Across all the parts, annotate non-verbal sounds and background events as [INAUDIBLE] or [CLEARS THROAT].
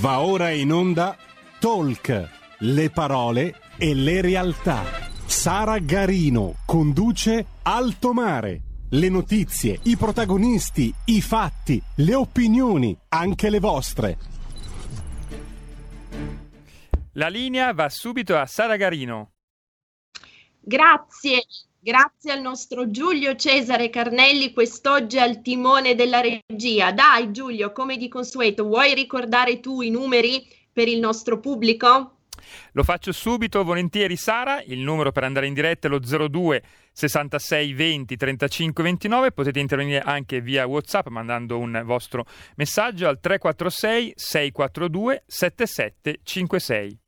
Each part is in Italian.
Va ora in onda Talk, le parole e le realtà. Sara Garino conduce Alto Mare. Le notizie, i protagonisti, i fatti, le opinioni, anche le vostre. La linea va subito a Sara Garino. Grazie, grazie al nostro Giulio Cesare Carnelli, quest'oggi al timone della regia. Dai Giulio, come di consueto, vuoi ricordare tu i numeri per il nostro pubblico? Lo faccio subito, volentieri Sara, il numero per andare in diretta è lo 02 66 20 35 29, potete intervenire anche via Whatsapp mandando un vostro messaggio al 346 642 7756.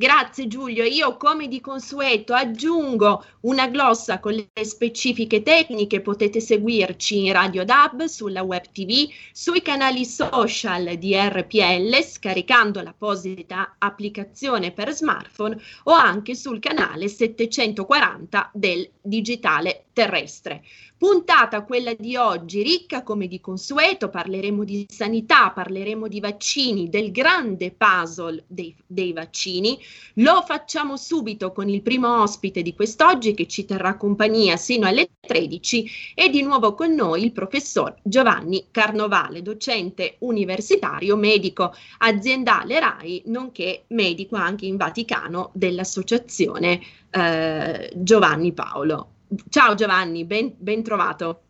Grazie Giulio, io come di consueto aggiungo una glossa con le specifiche tecniche, potete seguirci in Radio DAB, sulla web TV, sui canali social di RPL scaricando l'apposita applicazione per smartphone o anche sul canale 740 del digitale terrestre. Puntata quella di oggi ricca come di consueto, parleremo di sanità, parleremo di vaccini, del grande puzzle dei, dei, vaccini. Lo facciamo subito con il primo ospite di quest'oggi che ci terrà compagnia sino alle 13 e di nuovo con noi il professor Giovanni Carnovale, docente universitario, medico aziendale RAI, nonché medico anche in Vaticano dell'associazione eh, Giovanni Paolo. Ciao Giovanni, ben, ben trovato.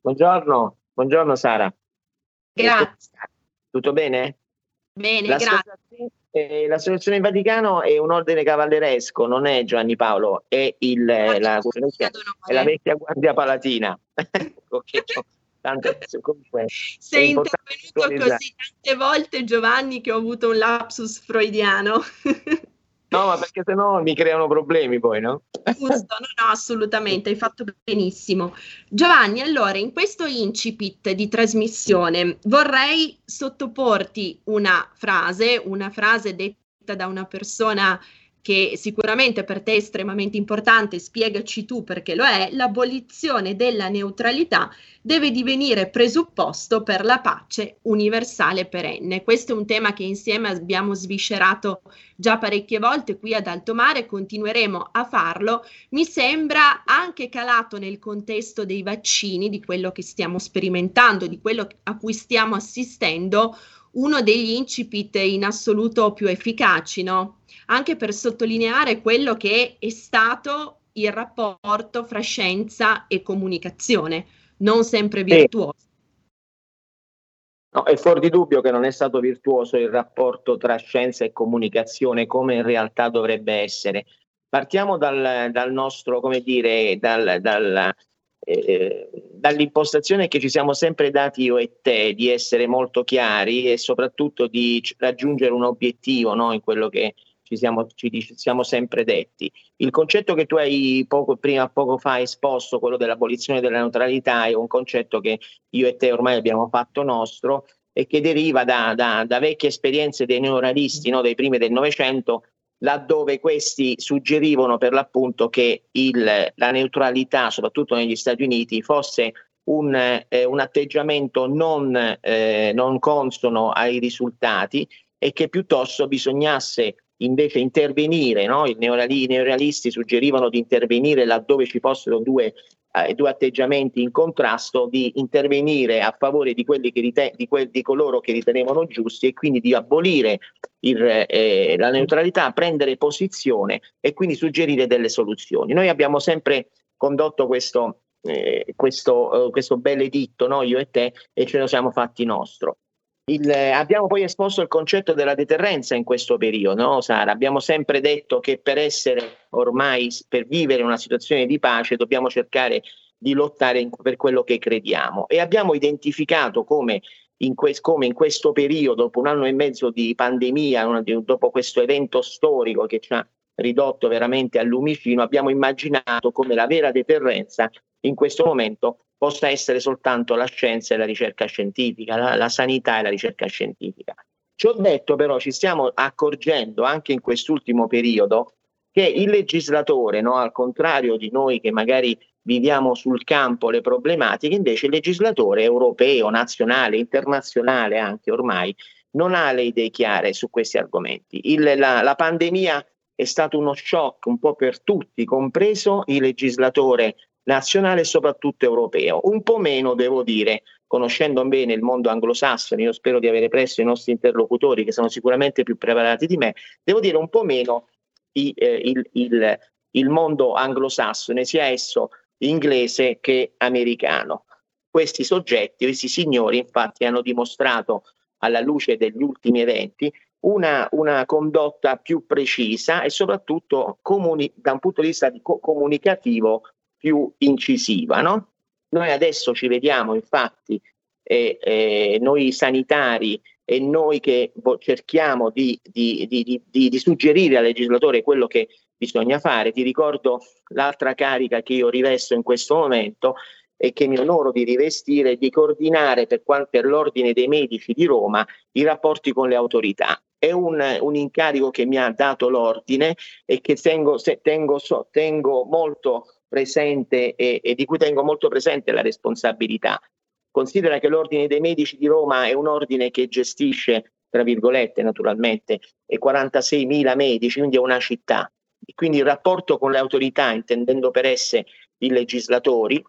Buongiorno, buongiorno Sara. Grazie. Tutto bene? Bene, grazie. Eh, L'associazione Vaticano è un ordine cavalleresco, non è Giovanni Paolo, è, il, la, la, è la vecchia guardia palatina. [LAUGHS] Tanto, comunque, Sei intervenuto così tante volte Giovanni che ho avuto un lapsus freudiano. [LAUGHS] No, ma perché sennò mi creano problemi poi, no? Giusto, no, no, assolutamente, hai fatto benissimo. Giovanni, allora, in questo incipit di trasmissione vorrei sottoporti una frase, una frase detta da una persona che sicuramente per te è estremamente importante, spiegaci tu perché lo è, l'abolizione della neutralità deve divenire presupposto per la pace universale perenne. Questo è un tema che insieme abbiamo sviscerato già parecchie volte qui ad Alto Mare, continueremo a farlo. Mi sembra anche calato nel contesto dei vaccini, di quello che stiamo sperimentando, di quello a cui stiamo assistendo, uno degli incipit in assoluto più efficaci, no? Anche per sottolineare quello che è stato il rapporto fra scienza e comunicazione, non sempre virtuoso. No, è fuori di dubbio che non è stato virtuoso il rapporto tra scienza e comunicazione come in realtà dovrebbe essere. Partiamo dal, dal nostro, come dire, dal, dal, eh, dall'impostazione che ci siamo sempre dati io e te di essere molto chiari e soprattutto di raggiungere un obiettivo no, in quello che ci siamo, ci siamo sempre detti. Il concetto che tu hai poco, prima, poco fa esposto, quello dell'abolizione della neutralità, è un concetto che io e te ormai abbiamo fatto nostro e che deriva da, da, da vecchie esperienze dei neoralisti no, dei primi del Novecento, laddove questi suggerivano per l'appunto che il, la neutralità, soprattutto negli Stati Uniti, fosse un, eh, un atteggiamento non, eh, non consono ai risultati e che piuttosto bisognasse invece intervenire, no? I, neoreali, i neorealisti suggerivano di intervenire laddove ci fossero due, eh, due, atteggiamenti in contrasto, di intervenire a favore di, quelli che riten- di, que- di coloro che ritenevano giusti e quindi di abolire il, eh, la neutralità, prendere posizione e quindi suggerire delle soluzioni. Noi abbiamo sempre condotto questo, eh, questo, uh, questo bel editto, no? io e te, e ce lo siamo fatti nostro. Il, abbiamo poi esposto il concetto della deterrenza in questo periodo, no, Sara? Abbiamo sempre detto che per essere ormai, per vivere una situazione di pace, dobbiamo cercare di lottare in, per quello che crediamo e abbiamo identificato come in, que- come in, questo periodo, dopo un anno e mezzo di pandemia, una, dopo questo evento storico che ci ha ridotto veramente al lumicino, abbiamo immaginato come la vera deterrenza in questo momento possa essere soltanto la scienza e la ricerca scientifica, la, la sanità e la ricerca scientifica. Ciò detto però ci stiamo accorgendo anche in quest'ultimo periodo che il legislatore, no, al contrario di noi che magari viviamo sul campo le problematiche, invece il legislatore europeo, nazionale, internazionale anche ormai, non ha le idee chiare su questi argomenti. Il, la, la pandemia è stato uno shock un po' per tutti, compreso il legislatore nazionale e soprattutto europeo. Un po' meno, devo dire, conoscendo bene il mondo anglosassone, io spero di avere presso i nostri interlocutori che sono sicuramente più preparati di me, devo dire un po' meno i, eh, il, il, il mondo anglosassone, sia esso inglese che americano. Questi soggetti, questi signori, infatti, hanno dimostrato alla luce degli ultimi eventi una, una condotta più precisa e soprattutto comuni- da un punto di vista di co- comunicativo più incisiva. No? Noi adesso ci vediamo, infatti, eh, eh, noi sanitari e noi che cerchiamo di, di, di, di, suggerire al legislatore quello che bisogna fare. Ti ricordo l'altra carica che io rivesto in questo momento e che mi onoro di rivestire di coordinare per, per, l'Ordine dei Medici di Roma i rapporti con le autorità. È un, un incarico che mi ha dato l'Ordine e che tengo, tengo, tengo molto presente e, e di cui tengo molto presente la responsabilità. Considera che l'Ordine dei Medici di Roma è un ordine che gestisce, tra virgolette naturalmente, 46.000 medici, quindi è una città. E quindi il rapporto con le autorità, intendendo per esse i legislatori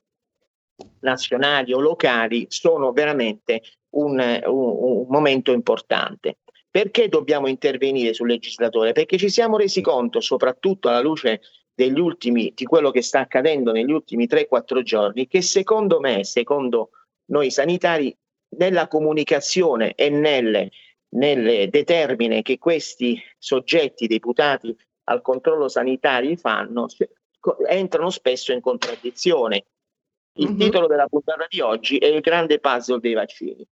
nazionali o locali, sono veramente un, un, un momento importante. Perché dobbiamo intervenire sul legislatore? Perché ci siamo resi conto, soprattutto alla luce degli ultimi, di quello che sta accadendo negli ultimi 3-4 giorni, che secondo me, secondo noi sanitari, nella comunicazione e nelle, nelle determine che questi soggetti deputati al controllo sanitario fanno, entrano spesso in contraddizione. Il mm-hmm. titolo della puntata di oggi è il grande puzzle dei vaccini.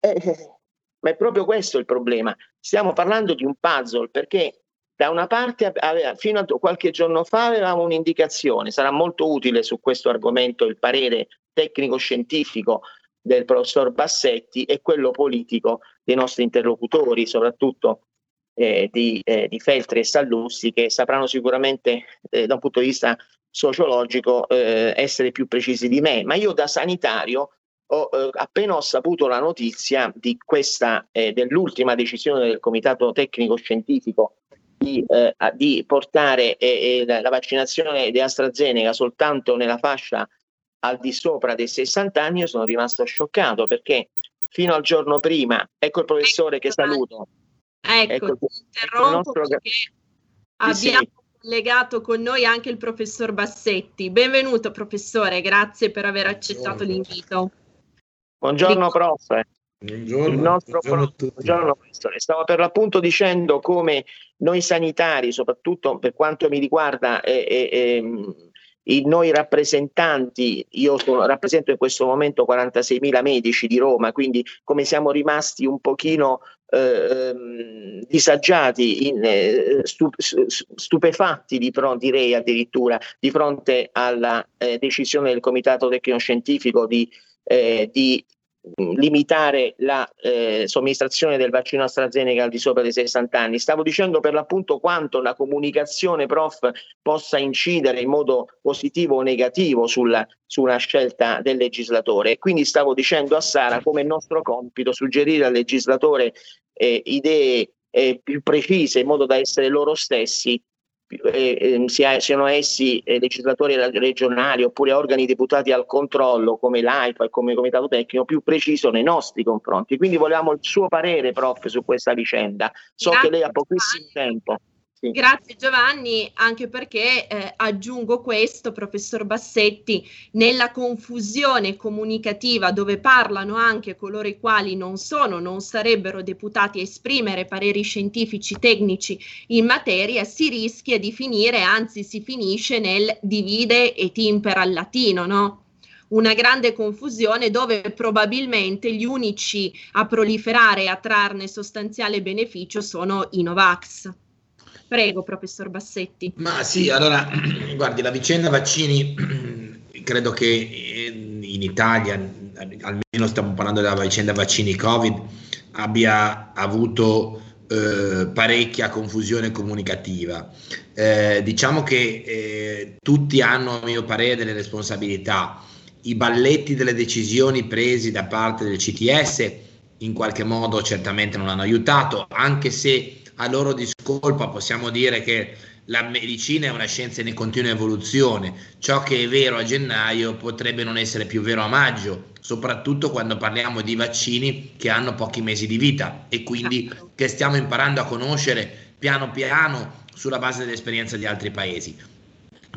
Eh, ma è proprio questo il problema. Stiamo parlando di un puzzle perché da una parte, fino a qualche giorno fa avevamo un'indicazione, sarà molto utile su questo argomento il parere tecnico-scientifico del professor Bassetti e quello politico dei nostri interlocutori, soprattutto eh, di, eh, di, Feltri e Sallussi, che sapranno sicuramente eh, da un punto di vista sociologico eh, essere più precisi di me. Ma io da sanitario ho, eh, appena ho saputo la notizia di questa, eh, dell'ultima decisione del Comitato Tecnico Scientifico di, eh, di portare eh, eh, la vaccinazione di AstraZeneca soltanto nella fascia al di sopra dei 60 anni, io sono rimasto scioccato perché fino al giorno prima, ecco il professore che saluto. Ecco, ecco interrompo nostro... perché abbiamo sì. collegato con noi anche il professor Bassetti. Benvenuto professore, grazie per aver accettato Buongiorno. l'invito. Buongiorno prof. Buongiorno, il nostro buongiorno, buongiorno professore. Stavo per l'appunto dicendo come noi sanitari, soprattutto per quanto mi riguarda, eh, eh, i, noi rappresentanti, io sono, rappresento in questo momento 46.000 medici di Roma, quindi come siamo rimasti un pochino eh, ehm, disagiati, in, eh, stu, stupefatti di fronte, direi addirittura, di fronte alla eh, decisione del Comitato Tecnico Scientifico di, eh, di limitare la eh, somministrazione del vaccino AstraZeneca al di sopra dei 60 anni. Stavo dicendo per l'appunto quanto la comunicazione, prof, possa incidere in modo positivo o negativo sulla, su una scelta del legislatore. E quindi stavo dicendo a Sara come è nostro compito suggerire al legislatore eh, idee eh, più precise in modo da essere loro stessi eh, ehm, sia, siano essi eh, legislatori regionali oppure organi deputati al controllo come l'AIFA e come Comitato Tecnico, più preciso nei nostri confronti. Quindi volevamo il suo parere, prof, su questa vicenda. So Grazie. che lei ha pochissimo tempo. Sì. Grazie Giovanni, anche perché eh, aggiungo questo, professor Bassetti, nella confusione comunicativa dove parlano anche coloro i quali non sono, non sarebbero deputati a esprimere pareri scientifici, tecnici in materia, si rischia di finire, anzi si finisce nel divide et impera al latino, no? una grande confusione dove probabilmente gli unici a proliferare e a trarne sostanziale beneficio sono i Novax. Prego, professor Bassetti. Ma sì, allora, [CLEARS THROAT] guardi, la vicenda vaccini, [CLEARS THROAT] credo che in Italia, almeno stiamo parlando della vicenda vaccini Covid, abbia avuto eh, parecchia confusione comunicativa. eh, diciamo che eh, tutti hanno, a mio parere, delle responsabilità. I balletti delle decisioni presi da parte del CTS in qualche modo certamente non hanno aiutato, anche se a loro discolpa possiamo dire che la medicina è una scienza in continua evoluzione. Ciò che è vero a gennaio potrebbe non essere più vero a maggio, soprattutto quando parliamo di vaccini che hanno pochi mesi di vita e quindi che stiamo imparando a conoscere piano piano sulla base dell'esperienza di altri paesi.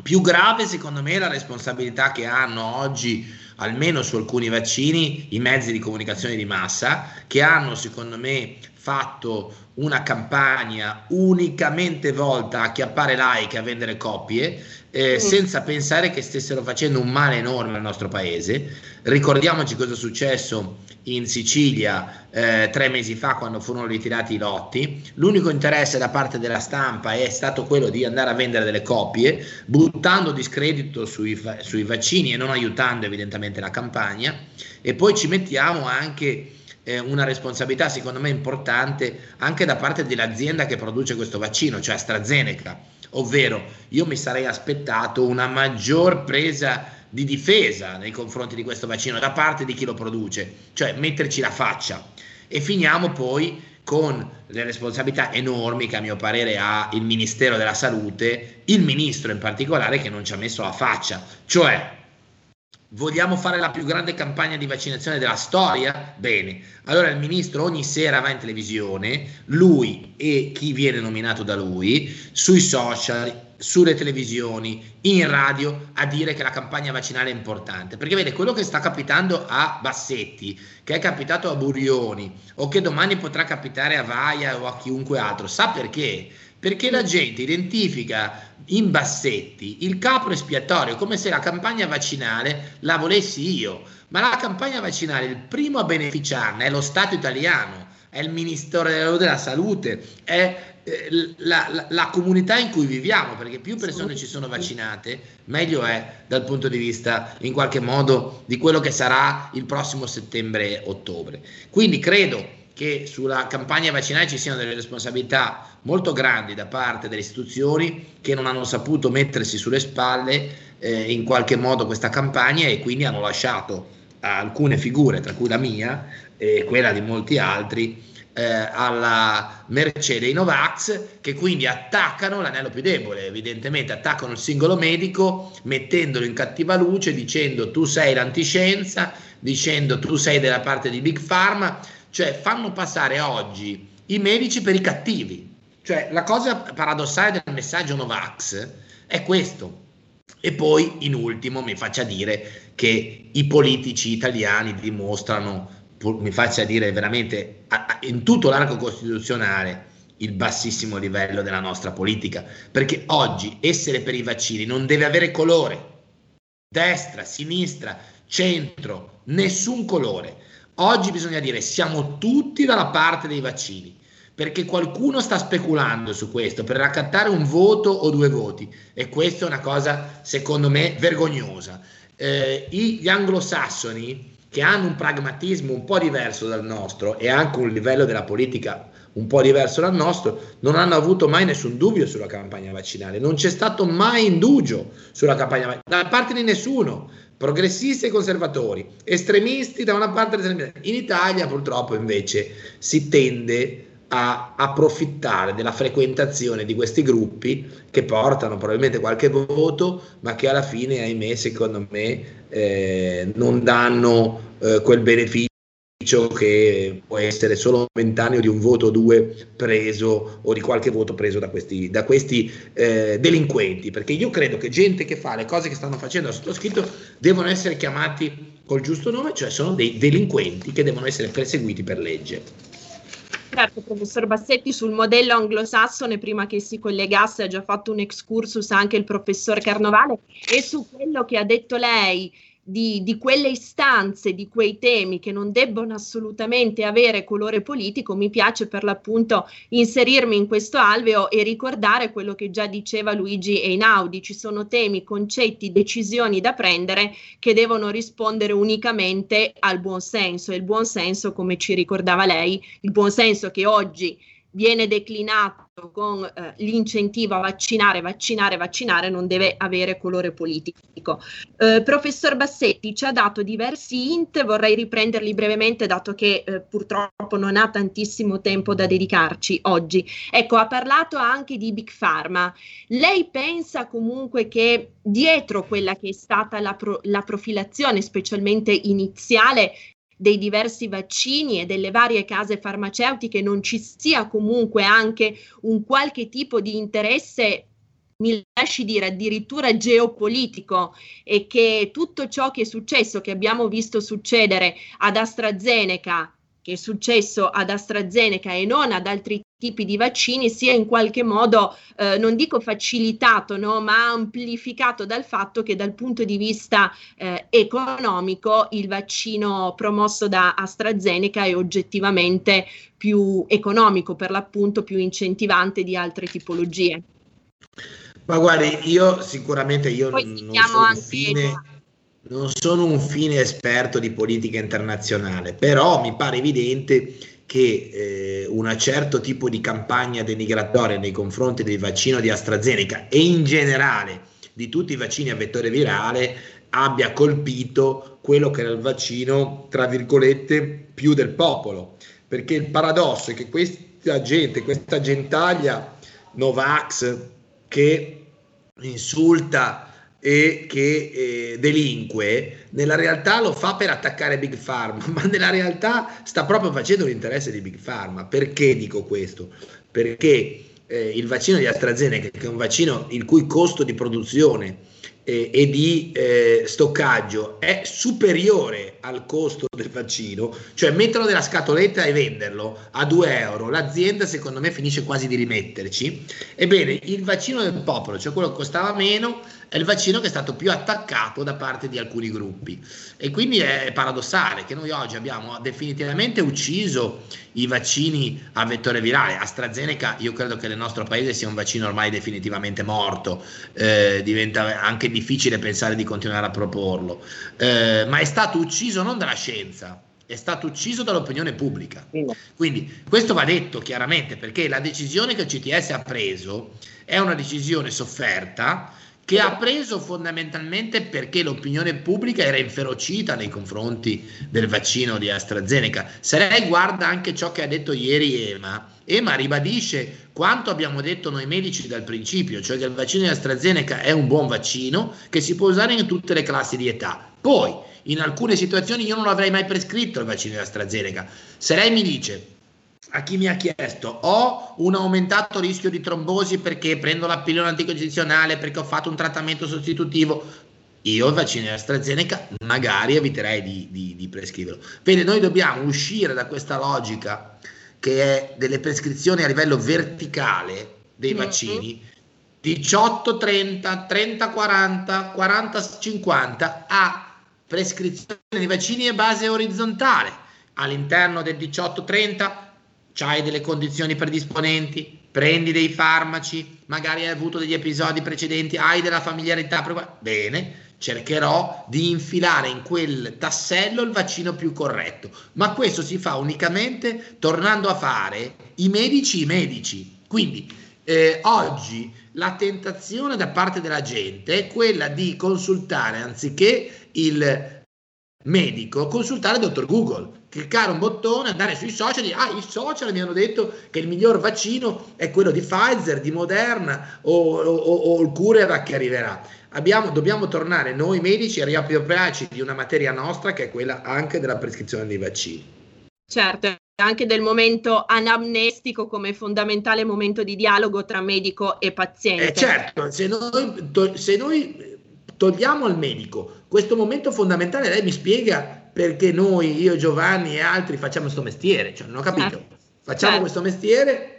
Più grave secondo me è la responsabilità che hanno oggi, almeno su alcuni vaccini, i mezzi di comunicazione di massa, che hanno secondo me fatto una campagna unicamente volta a chiappare like a vendere copie, eh, mm. senza pensare che stessero facendo un male enorme al nostro paese. Ricordiamoci cosa è successo in Sicilia eh, tre mesi fa quando furono ritirati i lotti. L'unico interesse da parte della stampa è stato quello di andare a vendere delle copie, buttando discredito sui, sui vaccini e non aiutando evidentemente la campagna. E poi ci mettiamo anche eh, una responsabilità secondo me importante anche da parte dell'azienda che produce questo vaccino, cioè AstraZeneca, ovvero io mi sarei aspettato una maggior presa di difesa nei confronti di questo vaccino da parte di chi lo produce, cioè metterci la faccia. E finiamo poi con le responsabilità enormi che a mio parere ha il Ministero della Salute, il ministro in particolare che non ci ha messo la faccia, cioè Vogliamo fare la più grande campagna di vaccinazione della storia? Bene, allora il ministro ogni sera va in televisione, lui e chi viene nominato da lui, sui social, sulle televisioni, in radio, a dire che la campagna vaccinale è importante. Perché vede, quello che sta capitando a Bassetti, che è capitato a Burioni, o che domani potrà capitare a Vaia o a chiunque altro, sa perché? Perché la gente identifica in bassetti il capro espiatorio come se la campagna vaccinale la volessi io, ma la campagna vaccinale il primo a beneficiarne è lo Stato italiano, è il Ministero della Salute, è eh, la, la, la, comunità in cui viviamo, perché più persone ci sono vaccinate, meglio è dal punto di vista, in qualche modo, di quello che sarà il prossimo settembre-ottobre. Quindi credo che sulla campagna vaccinale ci siano delle responsabilità molto grandi da parte delle istituzioni che non hanno saputo mettersi sulle spalle eh, in qualche modo questa campagna e quindi hanno lasciato alcune figure, tra cui la mia e quella di molti altri, eh, alla merce dei Novax che quindi attaccano l'anello più debole, evidentemente attaccano il singolo medico mettendolo in cattiva luce dicendo tu sei l'antiscienza, dicendo tu sei della parte di Big Pharma, cioè fanno passare oggi i medici per i cattivi. Cioè la cosa paradossale del messaggio Novax è questo. E poi in ultimo mi faccia dire che i politici italiani dimostrano mi faccia dire veramente in tutto l'arco costituzionale il bassissimo livello della nostra politica, perché oggi essere per i vaccini non deve avere colore, destra, sinistra, centro, nessun colore. Oggi bisogna dire siamo tutti dalla parte dei vaccini, perché qualcuno sta speculando su questo per raccattare un voto o due voti e questa è una cosa secondo me vergognosa. Eh, gli anglosassoni che hanno un pragmatismo un po' diverso dal nostro e anche un livello della politica un po' diverso dal nostro, non hanno avuto mai nessun dubbio sulla campagna vaccinale, non c'è stato mai indugio sulla campagna vaccinale da parte di nessuno, progressisti e conservatori, estremisti da una parte, in Italia purtroppo invece si tende a approfittare della frequentazione di questi gruppi che portano probabilmente qualche voto, ma che alla fine, ahimè, secondo me, eh, non danno eh, quel beneficio che può essere solo momentaneo di un voto o due preso o di qualche voto preso da questi, da questi eh, delinquenti, perché io credo che gente che fa le cose che stanno facendo a sottoscritto devono essere chiamati col giusto nome, cioè sono dei delinquenti che devono essere perseguiti per legge. Certo, professor Bassetti, sul modello anglosassone, prima che si collegasse, ha già fatto un excursus anche il professor Carnovale e su quello che ha detto lei di, di, quelle istanze, di quei temi che non debbono assolutamente avere colore politico, mi piace per l'appunto inserirmi in questo alveo e ricordare quello che già diceva Luigi Einaudi. Ci sono temi, concetti, decisioni da prendere che devono rispondere unicamente al buon senso. E il buon senso, come ci ricordava lei, il buon senso che oggi viene declinato con eh, l'incentivo a vaccinare, vaccinare, vaccinare non deve avere colore politico. Eh, professor Bassetti ci ha dato diversi int, vorrei riprenderli brevemente dato che eh, purtroppo non ha tantissimo tempo da dedicarci oggi. Ecco, ha parlato anche di Big Pharma. Lei pensa comunque che dietro quella che è stata la, pro- la profilazione, specialmente iniziale, dei diversi vaccini e delle varie case farmaceutiche non ci sia comunque anche un qualche tipo di interesse mi lasci dire addirittura geopolitico e che tutto ciò che è successo, che abbiamo visto succedere ad AstraZeneca che è successo ad AstraZeneca e non ad altri tipi di vaccini sia in qualche modo, eh, non dico facilitato, no, ma amplificato dal fatto che dal punto di vista eh, economico il vaccino promosso da AstraZeneca è oggettivamente più economico, per l'appunto più incentivante di altre tipologie. Ma guardi, io sicuramente io Poi non sono anche... fine non sono un fine esperto di politica internazionale, però mi pare evidente che eh, un certo tipo di campagna denigratoria nei confronti del vaccino di AstraZeneca e in generale di tutti i vaccini a vettore virale abbia colpito quello che era il vaccino, tra virgolette, più del popolo. Perché il paradosso è che questa gente, questa gentaglia Novax che insulta e che eh, delinque, nella realtà lo fa per attaccare Big Pharma, [LAUGHS] ma nella realtà sta proprio facendo l'interesse di Big Pharma. Perché dico questo? Perché eh, il vaccino di AstraZeneca, che è un vaccino il cui costo di produzione eh, e di eh, stoccaggio è superiore al costo del vaccino, cioè metterlo nella scatoletta e venderlo a 2 euro, l'azienda secondo me finisce quasi di rimetterci. Ebbene, il vaccino del popolo, cioè quello che costava meno, è il vaccino che è stato più attaccato da parte di alcuni gruppi e quindi è paradossale che noi oggi abbiamo definitivamente ucciso i vaccini a vettore virale. AstraZeneca io credo che nel nostro paese sia un vaccino ormai definitivamente morto, eh, diventa anche difficile pensare di continuare a proporlo, eh, ma è stato ucciso non dalla scienza, è stato ucciso dall'opinione pubblica. Quindi questo va detto chiaramente perché la decisione che il CTS ha preso è una decisione sofferta che ha preso fondamentalmente perché l'opinione pubblica era inferocita nei confronti del vaccino di AstraZeneca. Se lei guarda anche ciò che ha detto ieri Ema, Ema ribadisce quanto abbiamo detto noi medici dal principio, cioè che il vaccino di AstraZeneca è un buon vaccino che si può usare in tutte le classi di età. Poi, in alcune situazioni io non avrei mai prescritto il vaccino di AstraZeneca. Se lei mi dice a chi mi ha chiesto ho un aumentato rischio di trombosi perché prendo la pillola anticoncezionale perché ho fatto un trattamento sostitutivo? Io il vaccino di AstraZeneca magari eviterei di, di, di prescriverlo. Vede noi dobbiamo uscire da questa logica che è delle prescrizioni a livello verticale dei mm-hmm. vaccini 18 30 30 40 40 50 a prescrizione di vaccini a base orizzontale. All'interno del 18 30 hai delle condizioni predisponenti, prendi dei farmaci, magari hai avuto degli episodi precedenti, hai della familiarità, bene, cercherò di infilare in quel tassello il vaccino più corretto, ma questo si fa unicamente tornando a fare i medici i medici. Quindi eh, oggi la tentazione da parte della gente è quella di consultare anziché il medico, consultare il dottor Google cliccare un bottone, andare sui social e dire ah i social mi hanno detto che il miglior vaccino è quello di Pfizer, di Moderna o, o, o il CureVac che arriverà. Abbiamo, dobbiamo tornare noi medici a riappropriarci di una materia nostra che è quella anche della prescrizione dei vaccini. Certo, anche del momento anamnestico come fondamentale momento di dialogo tra medico e paziente. Eh certo, se noi, se noi togliamo al medico questo momento fondamentale, lei mi spiega perché noi, io, Giovanni e altri facciamo questo mestiere, cioè non ho capito, certo. facciamo certo. questo mestiere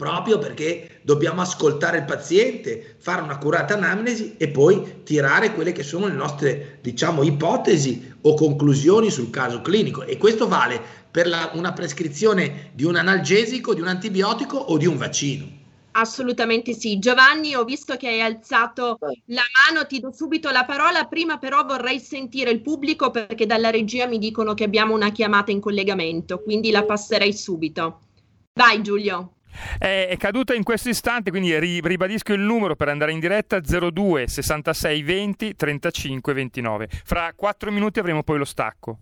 proprio perché dobbiamo ascoltare il paziente, fare una curata anamnesi e poi tirare quelle che sono le nostre, diciamo, ipotesi o conclusioni sul caso clinico e questo vale per la, una prescrizione di un analgesico, di un antibiotico o di un vaccino. Assolutamente sì. Giovanni, ho visto che hai alzato la mano, ti do subito la parola. Prima però vorrei sentire il pubblico perché dalla regia mi dicono che abbiamo una chiamata in collegamento, quindi la passerei subito. Vai Giulio. È, caduta in questo istante, quindi ribadisco il numero per andare in diretta 02 66 20 35 29. Fra quattro minuti avremo poi lo stacco.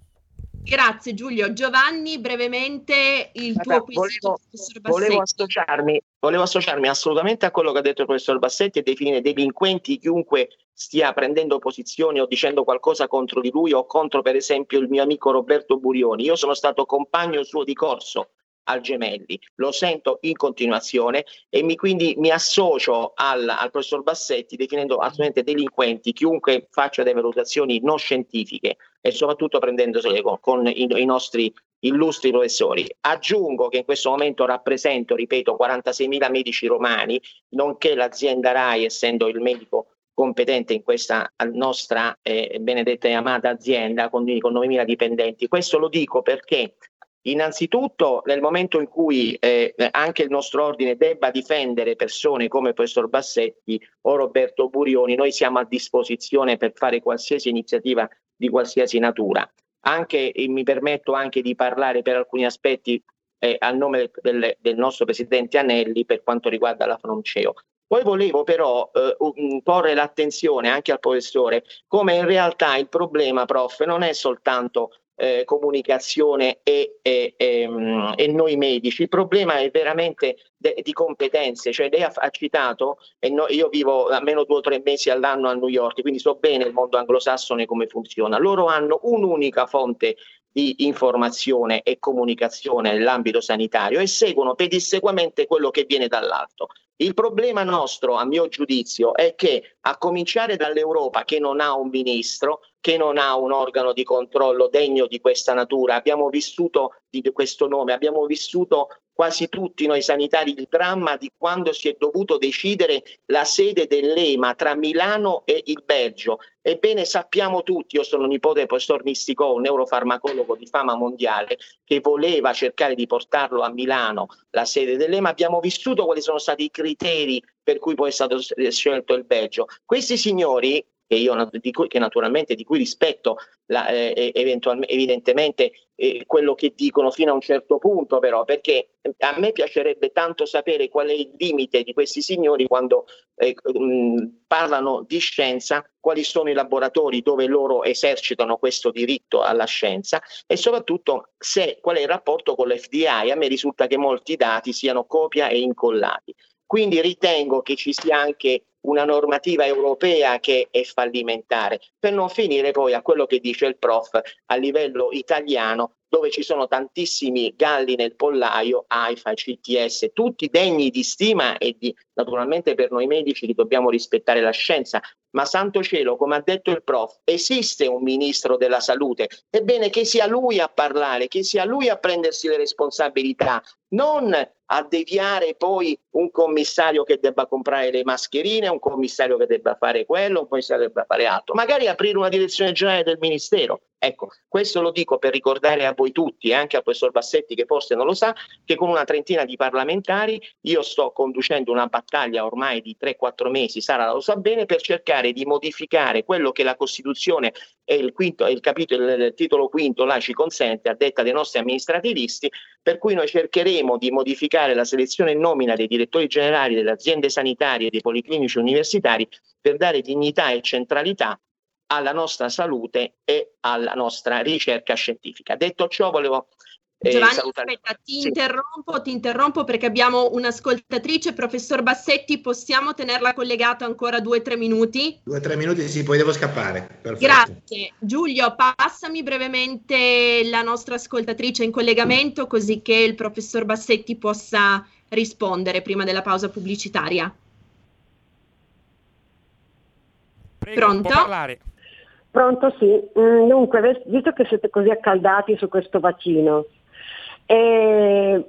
Grazie Giulio. Giovanni, brevemente il tuo quesito, volevo, volevo associarmi, volevo associarmi assolutamente a quello che ha detto il professor Bassetti e definire delinquenti chiunque stia prendendo posizioni o dicendo qualcosa contro di lui o contro per esempio il mio amico Roberto Burioni. Io sono stato compagno suo di corso al Gemelli, lo sento in continuazione e mi, quindi mi associo al, al, professor Bassetti definendo assolutamente delinquenti chiunque faccia delle valutazioni non scientifiche e soprattutto prendendosele con, con i, i nostri illustri professori. Aggiungo che in questo momento rappresento, ripeto, 46.000 medici romani, nonché l'azienda RAI, essendo il medico competente in questa nostra eh, benedetta e amata azienda con, con 9.000 dipendenti. Questo lo dico perché Innanzitutto, nel momento in cui eh, anche il nostro ordine debba difendere persone come il professor Bassetti o Roberto Burioni, noi siamo a disposizione per fare qualsiasi iniziativa di qualsiasi natura. Anche, mi permetto anche di parlare per alcuni aspetti eh, a nome del, del, nostro presidente Anelli per quanto riguarda la Fronceo. Poi volevo però eh, porre l'attenzione anche al professore come in realtà il problema, prof, non è soltanto eh, comunicazione e, e, e, mm, e, noi medici. Il problema è veramente de, di competenze, cioè lei ha, ha citato, no, io vivo almeno due o tre mesi all'anno a New York, quindi so bene il mondo anglosassone come funziona. Loro hanno un'unica fonte di informazione e comunicazione nell'ambito sanitario e seguono pedissequamente quello che viene dall'alto. Il problema nostro, a mio giudizio, è che a cominciare dall'Europa che non ha un ministro, che non ha un organo di controllo degno di questa natura, abbiamo vissuto di questo nome, abbiamo vissuto quasi tutti noi sanitari il dramma di quando si è dovuto decidere la sede dell'EMA tra Milano e il Belgio. Ebbene sappiamo tutti, io sono nipote del professor Misticò, un neurofarmacologo di fama mondiale, che voleva cercare di portarlo a Milano, la sede dell'EMA, abbiamo vissuto quali sono stati i criteri per cui poi è stato scelto il Belgio. Questi signori che io di cui, che naturalmente di cui rispetto la, eh, evidentemente eh, quello che dicono fino a un certo punto però perché a me piacerebbe tanto sapere qual è il limite di questi signori quando eh, mh, parlano di scienza quali sono i laboratori dove loro esercitano questo diritto alla scienza e soprattutto se, qual è il rapporto con l'FDI a me risulta che molti dati siano copia e incollati. Quindi ritengo che ci sia anche una normativa europea che è fallimentare, per non finire poi a quello che dice il prof a livello italiano, dove ci sono tantissimi galli nel pollaio, AIFA, CTS, tutti degni di stima e di, naturalmente per noi medici che dobbiamo rispettare la scienza, ma santo cielo, come ha detto il prof, esiste un ministro della salute, ebbene che sia lui a parlare, che sia lui a prendersi le responsabilità, non a deviare poi un commissario che debba comprare le mascherine, un commissario che debba fare quello, un commissario che debba fare altro, magari aprire una direzione generale del ministero. Ecco, questo lo dico per ricordare a voi tutti e anche al professor Bassetti che forse non lo sa, che con una trentina di parlamentari io sto conducendo una battaglia ormai di 3-4 mesi, Sara lo sa bene, per cercare di modificare quello che la Costituzione e il, quinto, il, capitolo, il titolo quinto là ci consente a detta dei nostri amministrativisti, per cui noi cercheremo di modificare la selezione e nomina dei direttori generali delle aziende sanitarie e dei policlinici universitari per dare dignità e centralità alla nostra salute e alla nostra ricerca scientifica. Detto ciò, volevo Giovanni, aspetta, ti, sì. interrompo, ti interrompo perché abbiamo un'ascoltatrice, professor Bassetti, possiamo tenerla collegata ancora due o tre minuti? Due o tre minuti, sì, poi devo scappare. Perfetto. Grazie. Giulio, passami brevemente la nostra ascoltatrice in collegamento così che il professor Bassetti possa rispondere prima della pausa pubblicitaria. Prego, Pronto? Pronto, sì. Mm, dunque, visto che siete così accaldati su questo vaccino, eh,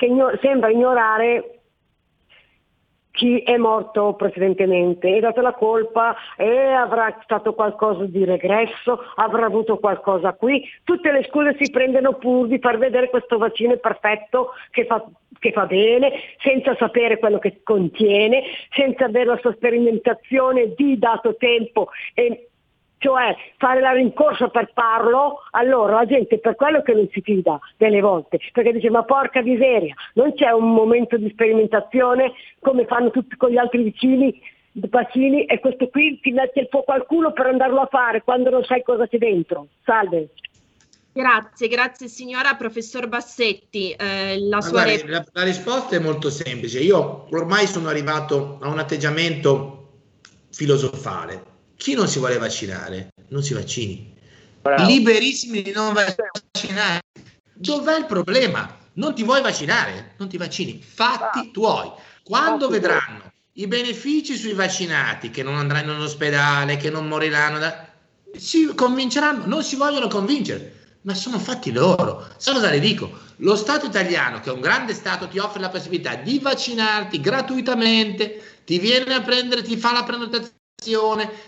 igno- sembra ignorare chi è morto precedentemente e date la colpa e avrà stato qualcosa di regresso, avrà avuto qualcosa qui. Tutte le scuse si prendono pur di far vedere questo vaccino perfetto che fa, che fa bene, senza sapere quello che contiene, senza avere la sua sperimentazione di dato tempo e cioè fare la rincorsa per farlo, allora la gente per quello che non si fida delle volte, perché dice ma porca miseria, non c'è un momento di sperimentazione come fanno tutti con gli altri vicini vaccini e questo qui ti mette il fuoco al culo per andarlo a fare quando non sai cosa c'è dentro. Salve. Grazie, grazie signora professor Bassetti. Eh, la, sua guardi, la, la, risposta è molto semplice. Io ormai sono arrivato a un atteggiamento filosofale. Chi non si vuole vaccinare, non si vaccini. Bravo. Liberissimi di non vaccinare. Dov'è il problema? Non ti vuoi vaccinare? Non ti vaccini. Fatti tuoi. Quando vedranno i benefici sui vaccinati che non andranno in ospedale, che non moriranno, da... si convinceranno, non si vogliono convincere, ma sono fatti loro. Sai cosa le dico? Lo Stato italiano, che è un grande Stato, ti offre la possibilità di vaccinarti gratuitamente, ti viene a prendere, ti fa la prenotazione,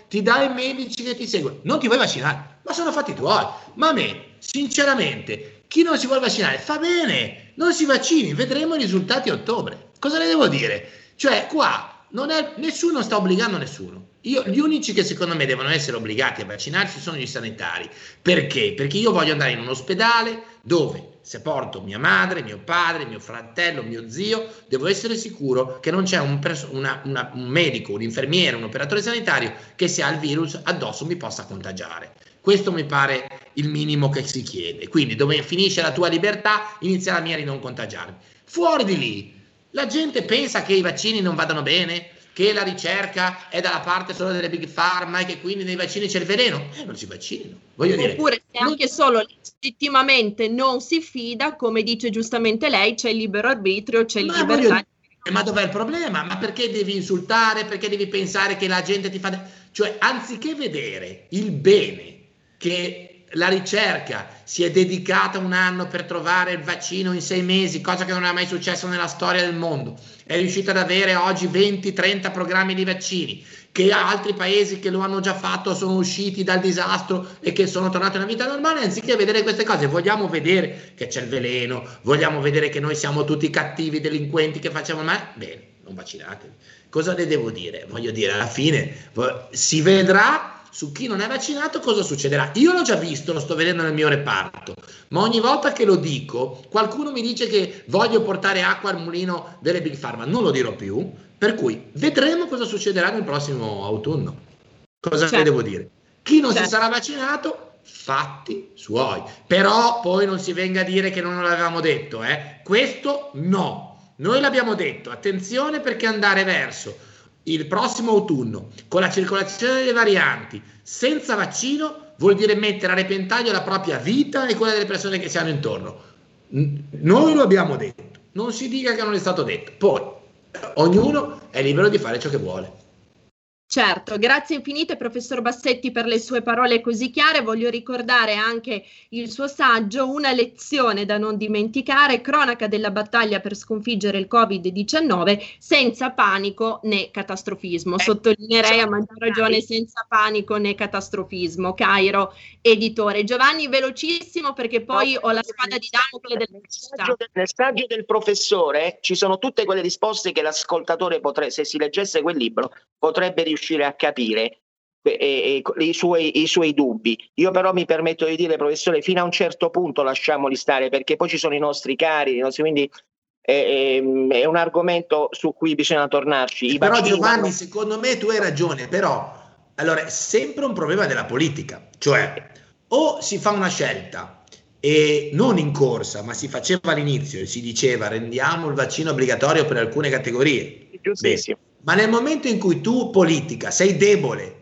ti dà i medici che ti seguono. Non ti vuoi vaccinare, ma sono fatti tuoi. Ma a me, sinceramente, chi non si vuole vaccinare fa bene, non si vaccini, vedremo i risultati a ottobre. Cosa le devo dire? Cioè, qua è, nessuno sta obbligando nessuno. Io, gli unici che secondo me devono essere obbligati a vaccinarsi sono i sanitari. Perché? Perché io voglio andare in un ospedale dove se porto mia madre, mio padre, mio fratello, mio zio, devo essere sicuro che non c'è un, pers- una, una, un medico, un infermiere, un operatore sanitario che se ha il virus addosso mi possa contagiare. Questo mi pare il minimo che si chiede. Quindi dove finisce la tua libertà, inizia la mia di non contagiarmi. Fuori di lì, la gente pensa che i vaccini non vadano bene, che la ricerca è dalla parte solo delle big pharma e che quindi nei vaccini c'è il veleno. Eh, non si vaccinino. Voglio dire, Oppure se anche solo legittimamente non si fida, come dice giustamente lei, c'è il libero arbitrio, c'è il libertà. Voglio... Ma dov'è il problema? Ma perché devi insultare? Perché devi pensare che la gente ti fa... Cioè, anziché vedere il bene che la ricerca si è dedicata un anno per trovare il vaccino in sei mesi, cosa che non è mai successo nella storia del mondo. È riuscita ad avere oggi 20-30 programmi di vaccini, che altri paesi che lo hanno già fatto sono usciti dal disastro e che sono tornati a una vita normale, anziché vedere queste cose, vogliamo vedere che c'è il veleno, vogliamo vedere che noi siamo tutti cattivi delinquenti che facciamo male, bene, non vaccinatevi. Cosa le devo dire? Voglio dire, alla fine si vedrà su chi non è vaccinato cosa succederà. Io l'ho già visto, lo sto vedendo nel mio reparto, ma ogni volta che lo dico qualcuno mi dice che voglio portare acqua al mulino delle big pharma, non lo dirò più, per cui vedremo cosa succederà nel prossimo autunno. Cosa certo. devo dire? Chi non certo. si sarà vaccinato, fatti suoi. Però poi non si venga a dire che non l'avevamo detto, eh? Questo no. Noi l'abbiamo detto, attenzione perché andare verso il prossimo autunno con la circolazione delle varianti senza vaccino vuol dire mettere a repentaglio la propria vita e quella delle persone che si hanno intorno. Noi lo abbiamo detto, non si dica che non è stato detto. Poi ognuno è libero di fare ciò che vuole. Certo, grazie infinite professor Bassetti per le sue parole così chiare. Voglio ricordare anche il suo saggio, una lezione da non dimenticare, cronaca della battaglia per sconfiggere il Covid-19 senza panico né catastrofismo. Eh, Sottolineerei a maggior ragione senza panico né catastrofismo. Cairo, editore. Giovanni, velocissimo perché poi ho la spada di Damocle del saggio, nel saggio del professore ci sono tutte quelle risposte che l'ascoltatore potrebbe, se si leggesse quel libro, potrebbe riuscire riuscire a capire eh, eh, i, suoi, i, suoi, dubbi. Io però mi permetto di dire, professore, fino a un certo punto lasciamoli stare perché poi ci sono i nostri cari, i nostri, quindi è, è, un argomento su cui bisogna tornarci. I però vaccini, Giovanni, ma... secondo me tu hai ragione, però allora è sempre un problema della politica, cioè o si fa una scelta e non in corsa, ma si faceva all'inizio e si diceva rendiamo il vaccino obbligatorio per alcune categorie. Giustissimo. Beh, ma nel momento in cui tu, politica, sei debole,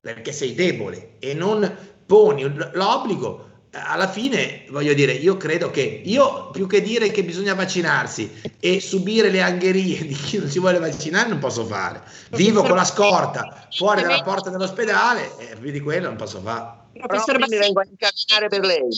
perché sei debole e non poni l'obbligo, alla fine voglio dire, io credo che io più che dire che bisogna vaccinarsi e subire le angherie di chi non si vuole vaccinare non posso fare. Vivo con la scorta fuori dalla porta dell'ospedale e più di quello non posso fare. Professor vengo a incamminare per lei.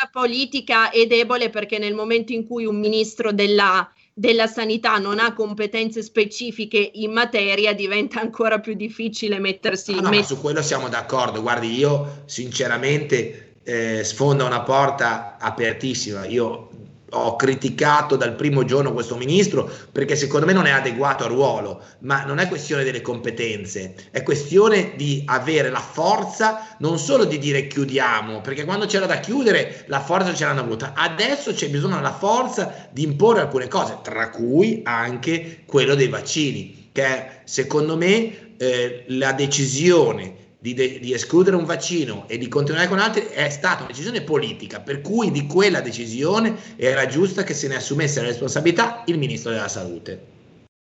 La politica è debole perché nel momento in cui un ministro della della sanità non ha competenze specifiche in materia, diventa ancora più difficile mettersi in ah, no, met- su quello siamo d'accordo. Guardi, io sinceramente eh, sfonda una porta apertissima. Io ho criticato dal primo giorno questo ministro perché secondo me non è adeguato al ruolo, ma non è questione delle competenze, è questione di avere la forza non solo di dire chiudiamo, perché quando c'era da chiudere la forza ce l'hanno avuta, adesso c'è bisogno della forza di imporre alcune cose, tra cui anche quello dei vaccini, che è secondo me eh, la decisione di, de- di, escludere un vaccino e di continuare con altri è stata una decisione politica, per cui di quella decisione era giusta che se ne assumesse la responsabilità il Ministro della Salute.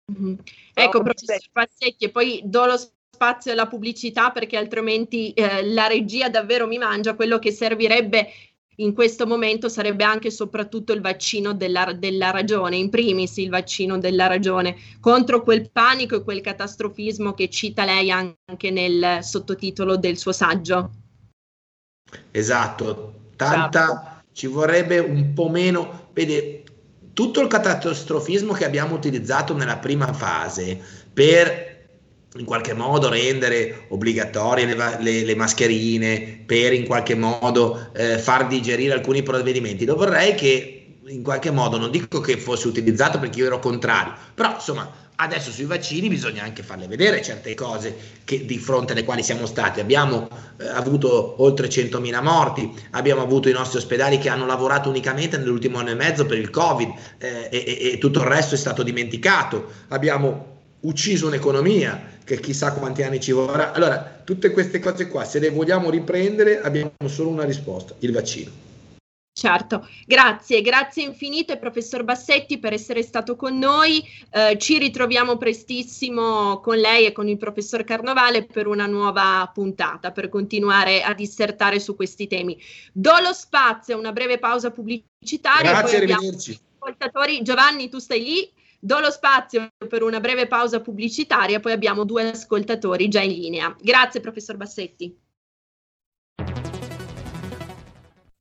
Mm-hmm. Ecco, professor Passetti, e poi do lo spazio alla pubblicità perché altrimenti eh, la regia davvero mi mangia quello che servirebbe in questo momento sarebbe anche e soprattutto il vaccino della, della, ragione, in primis il vaccino della ragione, contro quel panico e quel catastrofismo che cita lei anche nel sottotitolo del suo saggio. Esatto, tanta esatto. ci vorrebbe un po' meno, vede, tutto il catastrofismo che abbiamo utilizzato nella prima fase per in qualche modo rendere obbligatorie le, le, le mascherine, per in qualche modo eh, far digerire alcuni provvedimenti. Lo vorrei che in qualche modo, non dico che fosse utilizzato perché io ero contrario, però insomma adesso sui vaccini bisogna anche farle vedere certe cose che, di fronte alle quali siamo stati. Abbiamo eh, avuto oltre 100.000 morti, abbiamo avuto i nostri ospedali che hanno lavorato unicamente nell'ultimo anno e mezzo per il Covid eh, e, e tutto il resto è stato dimenticato. Abbiamo ucciso un'economia che chissà quanti anni ci vorrà. Allora, tutte queste cose qua, se le vogliamo riprendere, abbiamo solo una risposta, il vaccino. Certo, grazie, grazie infinite professor Bassetti per essere stato con noi. Eh, ci ritroviamo prestissimo con lei e con il professor Carnovale per una nuova puntata, per continuare a dissertare su questi temi. Do lo spazio, una breve pausa pubblicitaria. Grazie, arrivederci. Ascoltatori, Giovanni, tu stai lì? Do lo spazio per una breve pausa pubblicitaria, poi abbiamo due ascoltatori già in linea. Grazie, professor Bassetti.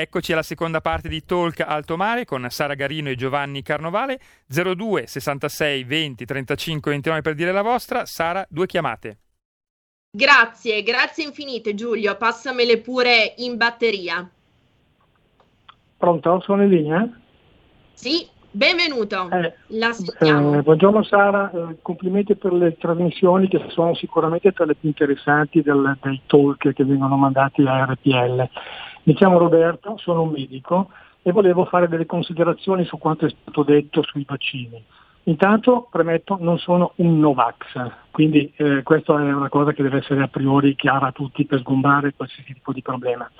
Eccoci alla seconda parte di Talk Alto Mare con Sara Garino e Giovanni Carnovale. 02 66 20 35 29 per dire la vostra. Sara, due chiamate. Grazie, grazie infinite Giulio, passamele pure in batteria. Pronto, sono in linea? Sì, benvenuto. Eh, eh, buongiorno Sara, eh, complimenti per le trasmissioni che sono sicuramente tra le più interessanti del, dei talk che vengono mandati a RPL. Mi chiamo Roberto, sono un medico e volevo fare delle considerazioni su quanto è stato detto sui vaccini. Intanto, premetto, non sono un Novax, quindi eh, questa è una cosa che deve essere a priori chiara a tutti per sgombrare qualsiasi tipo di problema.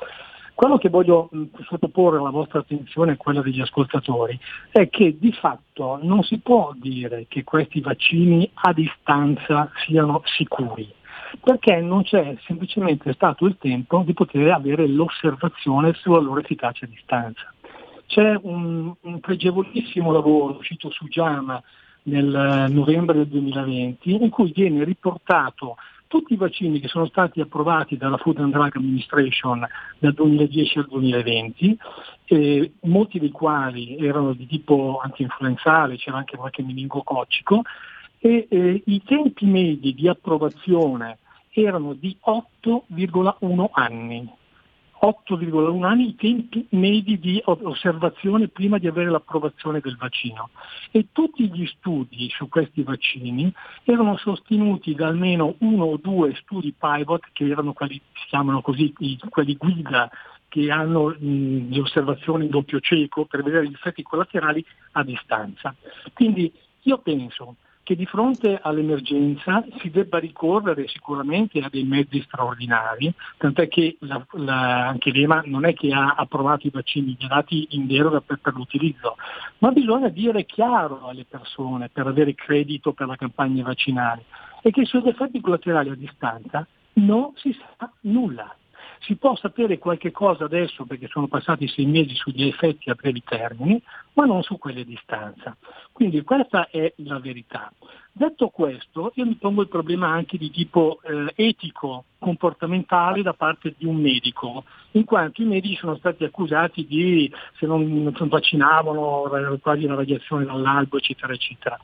Quello che voglio mh, sottoporre alla vostra attenzione e quella degli ascoltatori è che di fatto non si può dire che questi vaccini a distanza siano sicuri perché non c'è semplicemente stato il tempo di poter avere l'osservazione sulla loro efficacia a distanza. C'è un, un pregevolissimo lavoro uscito su JAMA nel novembre del 2020 in cui viene riportato tutti i vaccini che sono stati approvati dalla Food and Drug Administration dal 2010 al 2020, eh, molti dei quali erano di tipo antinfluenzale, c'era anche qualche meningococcico, e eh, i tempi medi di approvazione erano di 8,1 anni. 8,1 anni i tempi medi di osservazione prima di avere l'approvazione del vaccino e tutti gli studi su questi vaccini erano sostenuti da almeno uno o due studi pilot che erano quelli, si chiamano così, quelli guida che hanno mh, le osservazioni in doppio cieco per vedere gli effetti collaterali a distanza. Quindi io penso che di fronte all'emergenza si debba ricorrere sicuramente a dei mezzi straordinari, tant'è che la, la, anche l'EMA non è che ha approvato i vaccini, dati in deroga per, per l'utilizzo, ma bisogna dire chiaro alle persone per avere credito per la campagna vaccinale e che sugli effetti collaterali a distanza non si sa nulla. Si può sapere qualche cosa adesso perché sono passati sei mesi sugli effetti a brevi termini, ma non su quelli a distanza. Quindi questa è la verità. Detto questo, io mi pongo il problema anche di tipo eh, etico, comportamentale da parte di un medico, in quanto i medici sono stati accusati di, se non, non vaccinavano, quasi una radiazione dall'albo, eccetera, eccetera.